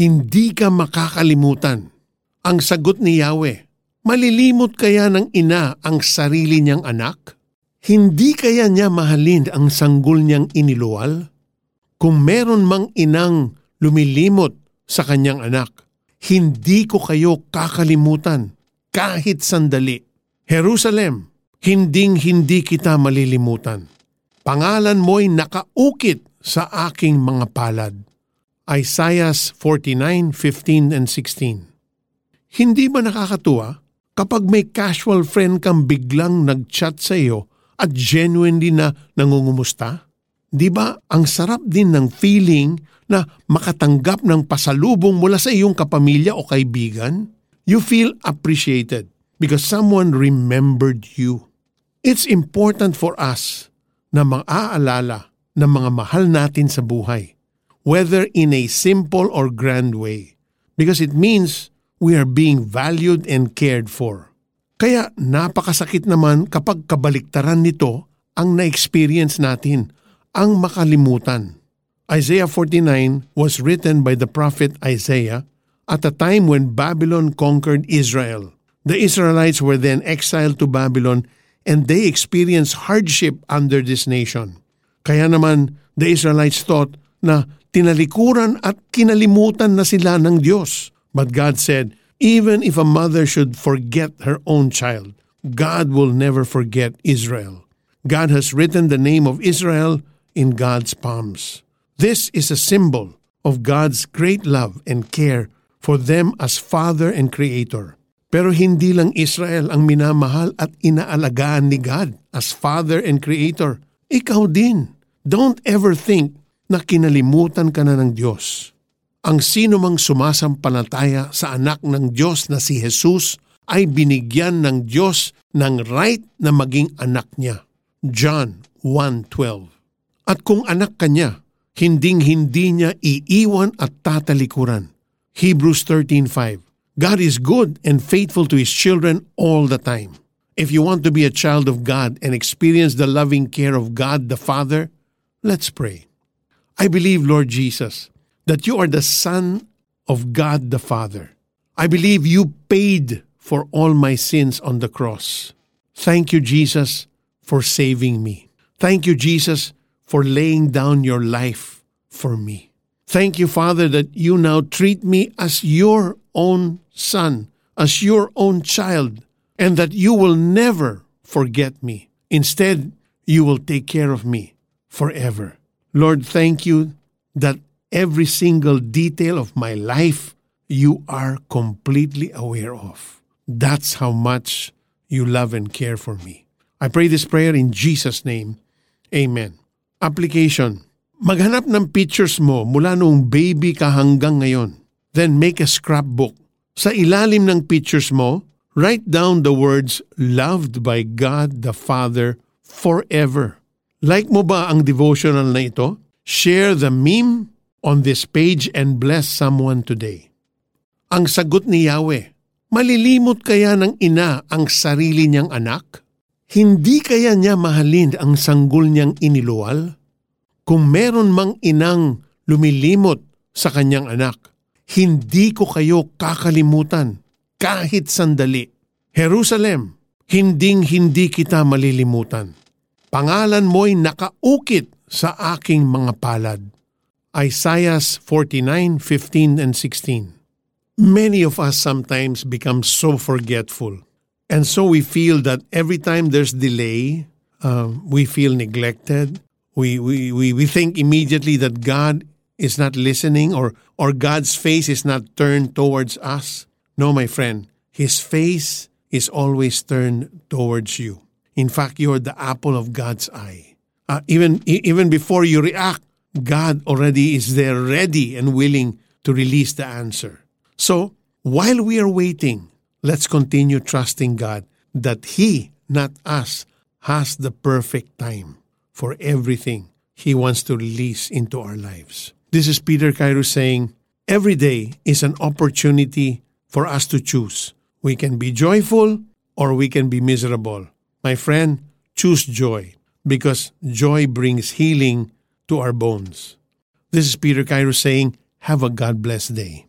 hindi ka makakalimutan. Ang sagot ni Yahweh, malilimot kaya ng ina ang sarili niyang anak? Hindi kaya niya mahalin ang sanggol niyang iniluwal? Kung meron mang inang lumilimot sa kanyang anak, hindi ko kayo kakalimutan kahit sandali. Jerusalem, hinding hindi kita malilimutan. Pangalan mo'y nakaukit sa aking mga palad. Isaiah 49:15 and 16. Hindi ba nakakatuwa kapag may casual friend kang biglang nag-chat sa iyo at genuinely na nangungumusta? Di ba ang sarap din ng feeling na makatanggap ng pasalubong mula sa iyong kapamilya o kaibigan? You feel appreciated because someone remembered you. It's important for us na maaalala ng mga mahal natin sa buhay, whether in a simple or grand way, because it means we are being valued and cared for. Kaya napakasakit naman kapag kabaliktaran nito ang na-experience natin, ang makalimutan. Isaiah 49 was written by the prophet Isaiah at a time when Babylon conquered Israel. The Israelites were then exiled to Babylon and they experienced hardship under this nation. Kaya naman, the Israelites thought na tinalikuran at kinalimutan na sila ng Diyos. But God said, Even if a mother should forget her own child, God will never forget Israel. God has written the name of Israel in God's palms. This is a symbol of God's great love and care for them as Father and Creator. Pero hindi lang Israel ang minamahal at inaalagaan ni God as Father and Creator. Ikaw din. Don't ever think na kinalimutan ka na ng Diyos. Ang sino mang sumasampalataya sa anak ng Diyos na si Jesus ay binigyan ng Diyos ng right na maging anak niya. John 1.12 At kung anak ka niya, hinding-hindi niya iiwan at tatalikuran. Hebrews 13.5 God is good and faithful to His children all the time. If you want to be a child of God and experience the loving care of God the Father, let's pray. I believe, Lord Jesus, that you are the Son of God the Father. I believe you paid for all my sins on the cross. Thank you, Jesus, for saving me. Thank you, Jesus, for laying down your life for me. Thank you, Father, that you now treat me as your own son, as your own child, and that you will never forget me. Instead, you will take care of me forever. Lord, thank you that every single detail of my life you are completely aware of. That's how much you love and care for me. I pray this prayer in Jesus' name. Amen. Application. Maghanap ng pictures mo mula noong baby ka hanggang ngayon. Then make a scrapbook. Sa ilalim ng pictures mo, write down the words, Loved by God the Father forever. Like mo ba ang devotional na ito? Share the meme on this page and bless someone today. Ang sagot ni Yahweh, malilimot kaya ng ina ang sarili niyang anak? Hindi kaya niya mahalin ang sanggol niyang iniluwal? Kung meron mang inang lumilimot sa kanyang anak, hindi ko kayo kakalimutan kahit sandali. Jerusalem, hinding hindi kita malilimutan. Pangalan mo'y nakaukit sa aking mga palad. Isaiah 49:15 and 16. Many of us sometimes become so forgetful. And so we feel that every time there's delay, uh, we feel neglected. We, we, we, we think immediately that God is not listening or, or God's face is not turned towards us. No, my friend, His face is always turned towards you. In fact, you're the apple of God's eye. Uh, even, even before you react, God already is there ready and willing to release the answer. So, while we are waiting, let's continue trusting God that He, not us, has the perfect time for everything He wants to release into our lives. This is Peter Cairo saying, Every day is an opportunity for us to choose. We can be joyful or we can be miserable. My friend, choose joy because joy brings healing to our bones. This is Peter Cairo saying, Have a God blessed day.